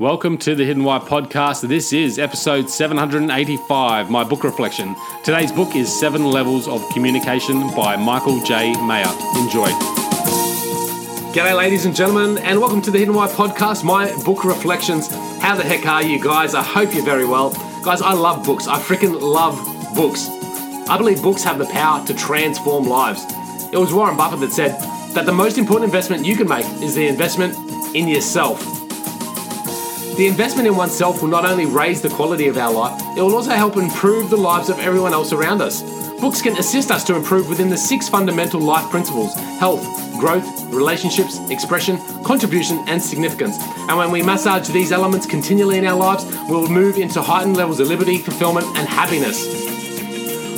Welcome to the Hidden Why podcast. This is episode 785, my book reflection. Today's book is Seven Levels of Communication by Michael J. Maher. Enjoy. G'day, ladies and gentlemen, and welcome to the Hidden Why podcast, my book reflections. How the heck are you guys? I hope you're very well. Guys, I love books. I freaking love books. I believe books have the power to transform lives. It was Warren Buffett that said that the most important investment you can make is the investment in yourself. The investment in oneself will not only raise the quality of our life, it will also help improve the lives of everyone else around us. Books can assist us to improve within the six fundamental life principles health, growth, relationships, expression, contribution, and significance. And when we massage these elements continually in our lives, we'll move into heightened levels of liberty, fulfillment, and happiness.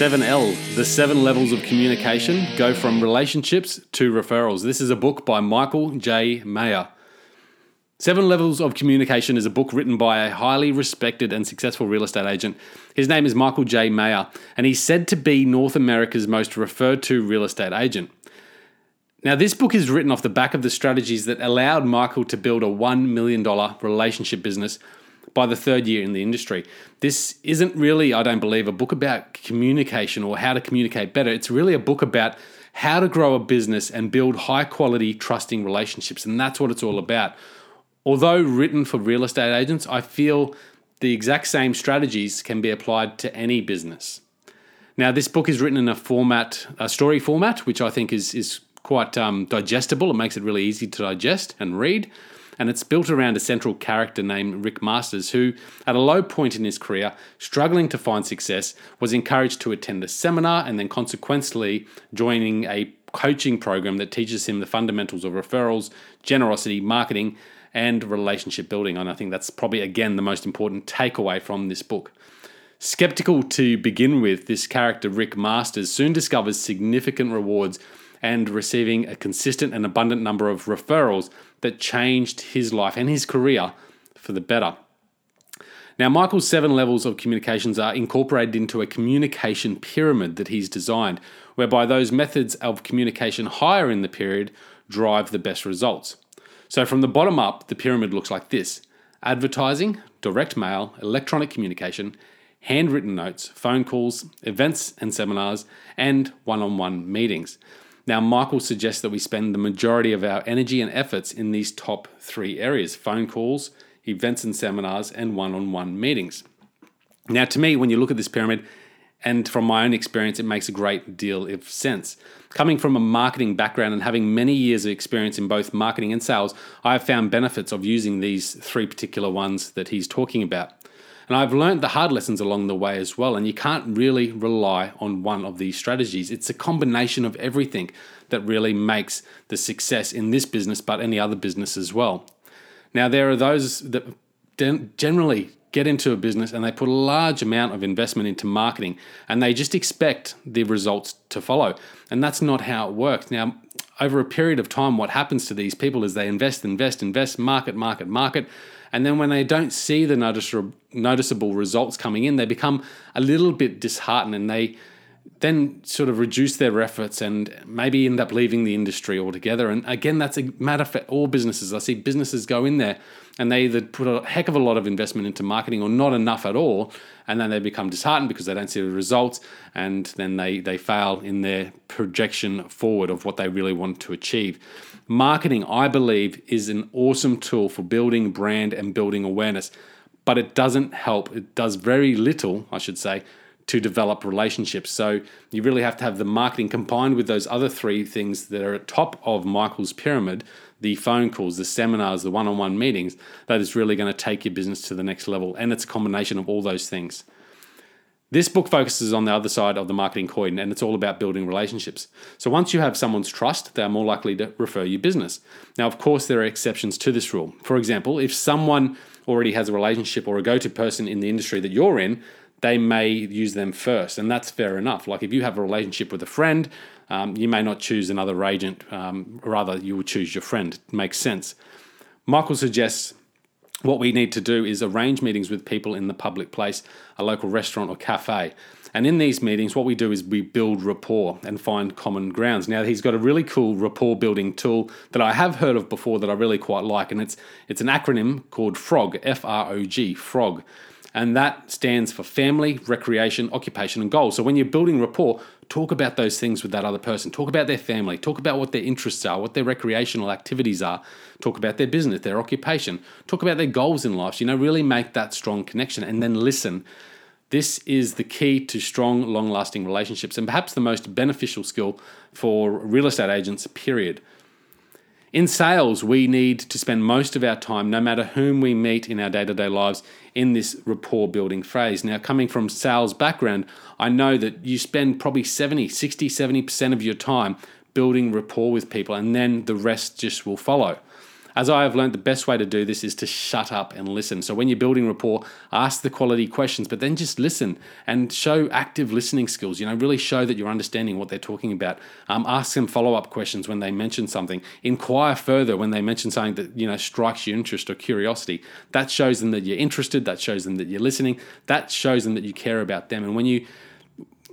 7L, The Seven Levels of Communication Go from Relationships to Referrals. This is a book by Michael J. Maher. Seven Levels of Communication is a book written by a highly respected and successful real estate agent. His name is Michael J. Maher, and he's said to be North America's most referred to real estate agent. Now, this book is written off the back of the strategies that allowed Michael to build a $1 million relationship business by the third year in the industry. This isn't really, I don't believe, a book about communication or how to communicate better. It's really a book about how to grow a business and build high quality, trusting relationships. And that's what it's all about. Although written for real estate agents, I feel the exact same strategies can be applied to any business. Now, this book is written in a format, a story format, which I think is, is quite um, digestible. It makes it really easy to digest and read and it's built around a central character named Rick Masters, who, at a low point in his career, struggling to find success, was encouraged to attend a seminar and then consequently joining a coaching program that teaches him the fundamentals of referrals, generosity, marketing, and relationship building. And I think that's probably, again, the most important takeaway from this book. Skeptical to begin with, this character, Rick Masters, soon discovers significant rewards and receiving a consistent and abundant number of referrals that changed his life and his career for the better. Now, Michael's seven levels of communications are incorporated into a communication pyramid that he's designed, whereby those methods of communication higher in the period drive the best results. So, from the bottom up, the pyramid looks like this advertising, direct mail, electronic communication, handwritten notes, phone calls, events and seminars, and one on one meetings. Now, Michael suggests that we spend the majority of our energy and efforts in these top three areas phone calls, events and seminars, and one on one meetings. Now, to me, when you look at this pyramid, and from my own experience, it makes a great deal of sense. Coming from a marketing background and having many years of experience in both marketing and sales, I have found benefits of using these three particular ones that he's talking about. And I've learned the hard lessons along the way as well. And you can't really rely on one of these strategies. It's a combination of everything that really makes the success in this business, but any other business as well. Now, there are those that generally get into a business and they put a large amount of investment into marketing and they just expect the results to follow. And that's not how it works. Now, over a period of time, what happens to these people is they invest, invest, invest, market, market, market. And then when they don't see the noticeable results coming in, they become a little bit disheartened and they then sort of reduce their efforts and maybe end up leaving the industry altogether. And again, that's a matter for all businesses. I see businesses go in there and they either put a heck of a lot of investment into marketing or not enough at all, and then they become disheartened because they don't see the results, and then they, they fail in their projection forward of what they really want to achieve. Marketing, I believe, is an awesome tool for building brand and building awareness, but it doesn't help. It does very little, I should say, to develop relationships. So you really have to have the marketing combined with those other three things that are at top of Michael's pyramid the phone calls, the seminars, the one on one meetings that is really going to take your business to the next level. And it's a combination of all those things. This book focuses on the other side of the marketing coin and it's all about building relationships. So once you have someone's trust, they're more likely to refer you business. Now, of course, there are exceptions to this rule. For example, if someone already has a relationship or a go to person in the industry that you're in, they may use them first, and that's fair enough. Like if you have a relationship with a friend, um, you may not choose another agent, um, rather, you will choose your friend. Makes sense. Michael suggests what we need to do is arrange meetings with people in the public place, a local restaurant or cafe. And in these meetings, what we do is we build rapport and find common grounds. Now, he's got a really cool rapport building tool that I have heard of before that I really quite like, and it's it's an acronym called FROG, F R O G, FROG. And that stands for family, recreation, occupation, and goals. So when you're building rapport, talk about those things with that other person. Talk about their family. Talk about what their interests are, what their recreational activities are. Talk about their business, their occupation. Talk about their goals in life. You know, really make that strong connection and then listen. This is the key to strong, long lasting relationships and perhaps the most beneficial skill for real estate agents, period. In sales, we need to spend most of our time, no matter whom we meet in our day to day lives, in this rapport building phase. Now, coming from sales background, I know that you spend probably 70, 60, 70% of your time building rapport with people, and then the rest just will follow. As I have learned, the best way to do this is to shut up and listen. So when you're building rapport, ask the quality questions, but then just listen and show active listening skills. You know, really show that you're understanding what they're talking about. Um, ask them follow up questions when they mention something. Inquire further when they mention something that you know strikes your interest or curiosity. That shows them that you're interested. That shows them that you're listening. That shows them that you care about them. And when you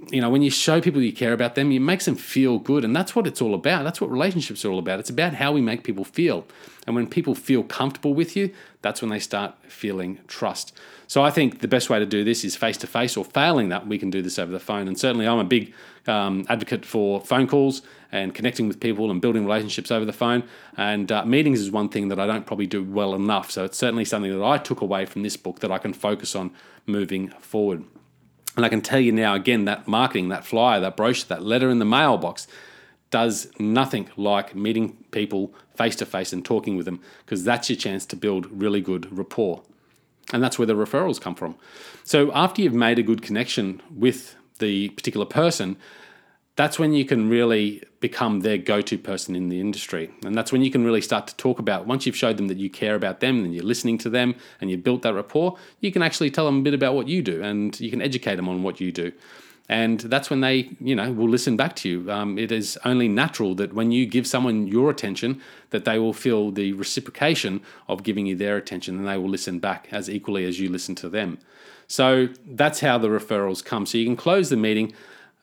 you know, when you show people you care about them, it makes them feel good. And that's what it's all about. That's what relationships are all about. It's about how we make people feel. And when people feel comfortable with you, that's when they start feeling trust. So I think the best way to do this is face to face, or failing that, we can do this over the phone. And certainly, I'm a big um, advocate for phone calls and connecting with people and building relationships over the phone. And uh, meetings is one thing that I don't probably do well enough. So it's certainly something that I took away from this book that I can focus on moving forward. And I can tell you now again that marketing, that flyer, that brochure, that letter in the mailbox does nothing like meeting people face to face and talking with them because that's your chance to build really good rapport. And that's where the referrals come from. So after you've made a good connection with the particular person, that's when you can really become their go to person in the industry. And that's when you can really start to talk about, once you've showed them that you care about them and you're listening to them and you've built that rapport, you can actually tell them a bit about what you do and you can educate them on what you do. And that's when they, you know, will listen back to you. Um, it is only natural that when you give someone your attention, that they will feel the reciprocation of giving you their attention, and they will listen back as equally as you listen to them. So that's how the referrals come. So you can close the meeting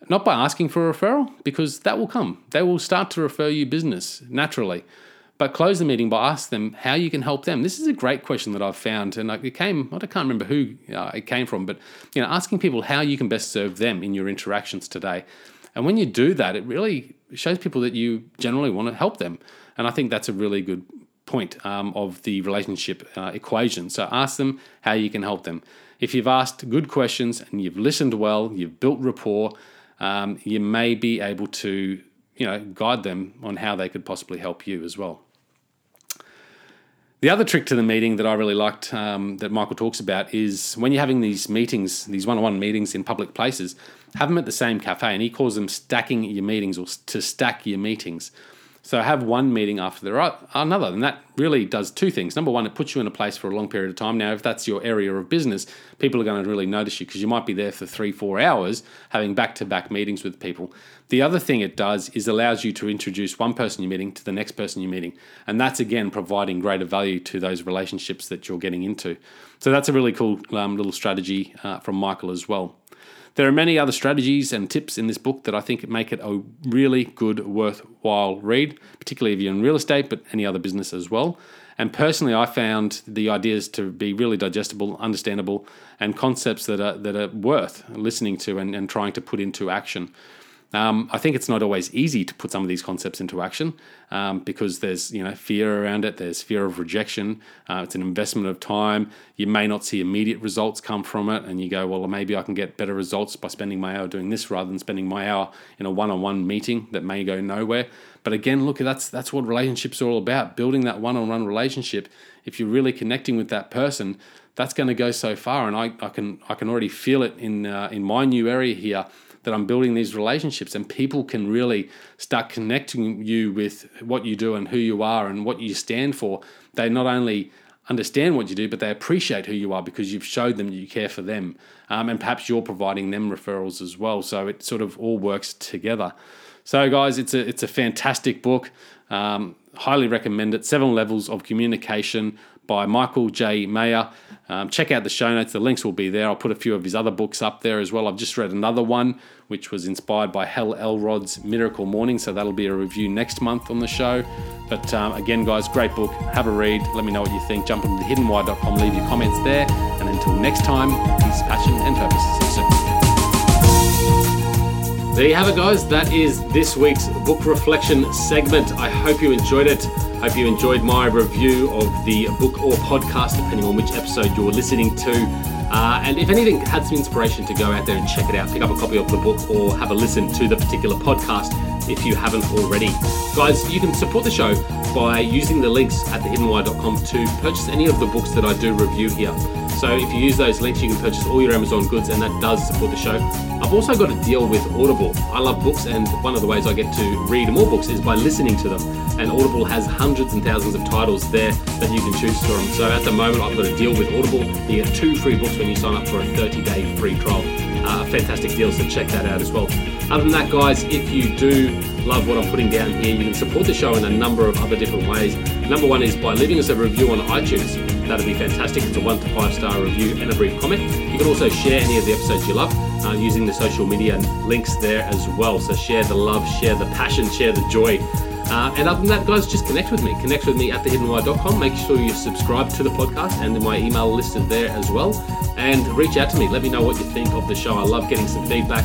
not by asking for a referral, because that will come. They will start to refer you business naturally. But close the meeting by asking them how you can help them. This is a great question that I've found, and it came. I can't remember who uh, it came from, but you know, asking people how you can best serve them in your interactions today. And when you do that, it really shows people that you generally want to help them. And I think that's a really good point um, of the relationship uh, equation. So ask them how you can help them. If you've asked good questions and you've listened well, you've built rapport, um, you may be able to you know guide them on how they could possibly help you as well. The other trick to the meeting that I really liked um, that Michael talks about is when you're having these meetings, these one-on-one meetings in public places, have them at the same cafe, and he calls them stacking your meetings or to stack your meetings. So have one meeting after the another, and that really does two things. Number one, it puts you in a place for a long period of time. Now, if that's your area of business, people are going to really notice you because you might be there for three, four hours having back-to-back meetings with people. The other thing it does is allows you to introduce one person you're meeting to the next person you're meeting, and that's again providing greater value to those relationships that you're getting into. So that's a really cool um, little strategy uh, from Michael as well. There are many other strategies and tips in this book that I think make it a really good, worthwhile read, particularly if you're in real estate, but any other business as well. And personally, I found the ideas to be really digestible, understandable, and concepts that are that are worth listening to and, and trying to put into action. Um, I think it's not always easy to put some of these concepts into action um, because there's you know fear around it. There's fear of rejection. Uh, it's an investment of time. You may not see immediate results come from it, and you go, well, maybe I can get better results by spending my hour doing this rather than spending my hour in a one-on-one meeting that may go nowhere. But again, look, that's that's what relationships are all about. Building that one-on-one relationship. If you're really connecting with that person, that's going to go so far. And I, I can I can already feel it in uh, in my new area here that I'm building these relationships and people can really start connecting you with what you do and who you are and what you stand for. They not only understand what you do, but they appreciate who you are because you've showed them you care for them. Um, and perhaps you're providing them referrals as well. So it sort of all works together. So, guys, it's a, it's a fantastic book. Um, highly recommend it. Seven Levels of Communication by Michael J. Maher. Um, check out the show notes, the links will be there. I'll put a few of his other books up there as well. I've just read another one, which was inspired by Hal Elrod's Miracle Morning, so that'll be a review next month on the show. But um, again, guys, great book. Have a read. Let me know what you think. Jump onto thehiddenwhy.com, leave your comments there. And until next time, peace, passion, and purpose. See you soon. There you have it, guys. That is this week's book reflection segment. I hope you enjoyed it. Hope you enjoyed my review of the book or podcast, depending on which episode you're listening to. Uh, and if anything had some inspiration to go out there and check it out, pick up a copy of the book or have a listen to the particular podcast if you haven't already. Guys, you can support the show by using the links at thehiddenwhy.com to purchase any of the books that I do review here. So if you use those links, you can purchase all your Amazon goods, and that does support the show. I've also got a deal with Audible. I love books, and one of the ways I get to read more books is by listening to them. And Audible has hundreds and thousands of titles there that you can choose from. So at the moment, I've got a deal with Audible. You get two free books when you sign up for a 30 day free trial. Uh, fantastic deal, so check that out as well. Other than that, guys, if you do love what I'm putting down here, you can support the show in a number of other different ways. Number one is by leaving us a review on iTunes. That'd be fantastic. It's a one to five star review and a brief comment. You can also share any of the episodes you love uh, using the social media links there as well. So share the love, share the passion, share the joy. Uh, and other than that, guys, just connect with me. Connect with me at thehiddenwhy.com. Make sure you subscribe to the podcast and my email listed there as well. And reach out to me. Let me know what you think of the show. I love getting some feedback